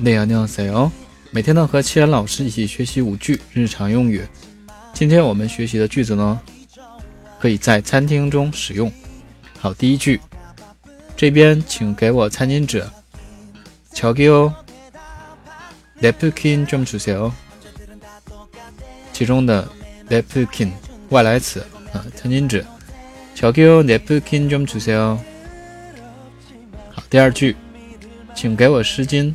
네 안녕하세요。每天呢和七然老师一起学习五句日常用语。今天我们学习的句子呢，可以在餐厅中使用。好，第一句，这边请给我餐巾纸。저기요네프킨좀주세요其中的 napkin 外来词啊，餐巾纸。저기요네프킨좀주세요好，第二句，请给我湿巾。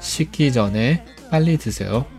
식기 전에 빨리 드세 요。